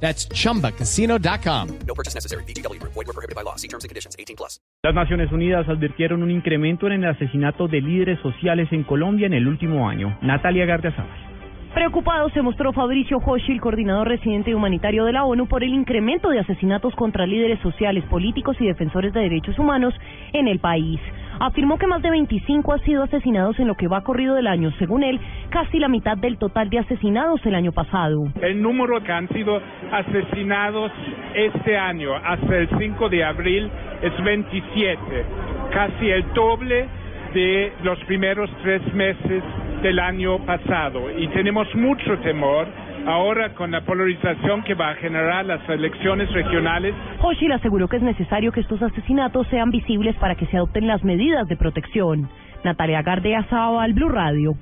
That's chumbacasino.com. No purchase necessary. BGW. Void were prohibited by law. See terms and conditions. 18 plus. Las Naciones Unidas advirtieron un incremento en el asesinato de líderes sociales en Colombia en el último año. Natalia Gardiazabal. Preocupado se mostró Fabricio Hoshi, el coordinador residente humanitario de la ONU, por el incremento de asesinatos contra líderes sociales, políticos y defensores de derechos humanos en el país. Afirmó que más de 25 han sido asesinados en lo que va corrido del año. Según él, casi la mitad del total de asesinados el año pasado. El número que han sido asesinados este año hasta el 5 de abril es 27, casi el doble de los primeros tres meses del año pasado. Y tenemos mucho temor ahora con la polarización que va a generar las elecciones regionales. Hoshi aseguró que es necesario que estos asesinatos sean visibles para que se adopten las medidas de protección. Natalia Gardea al Blue Radio.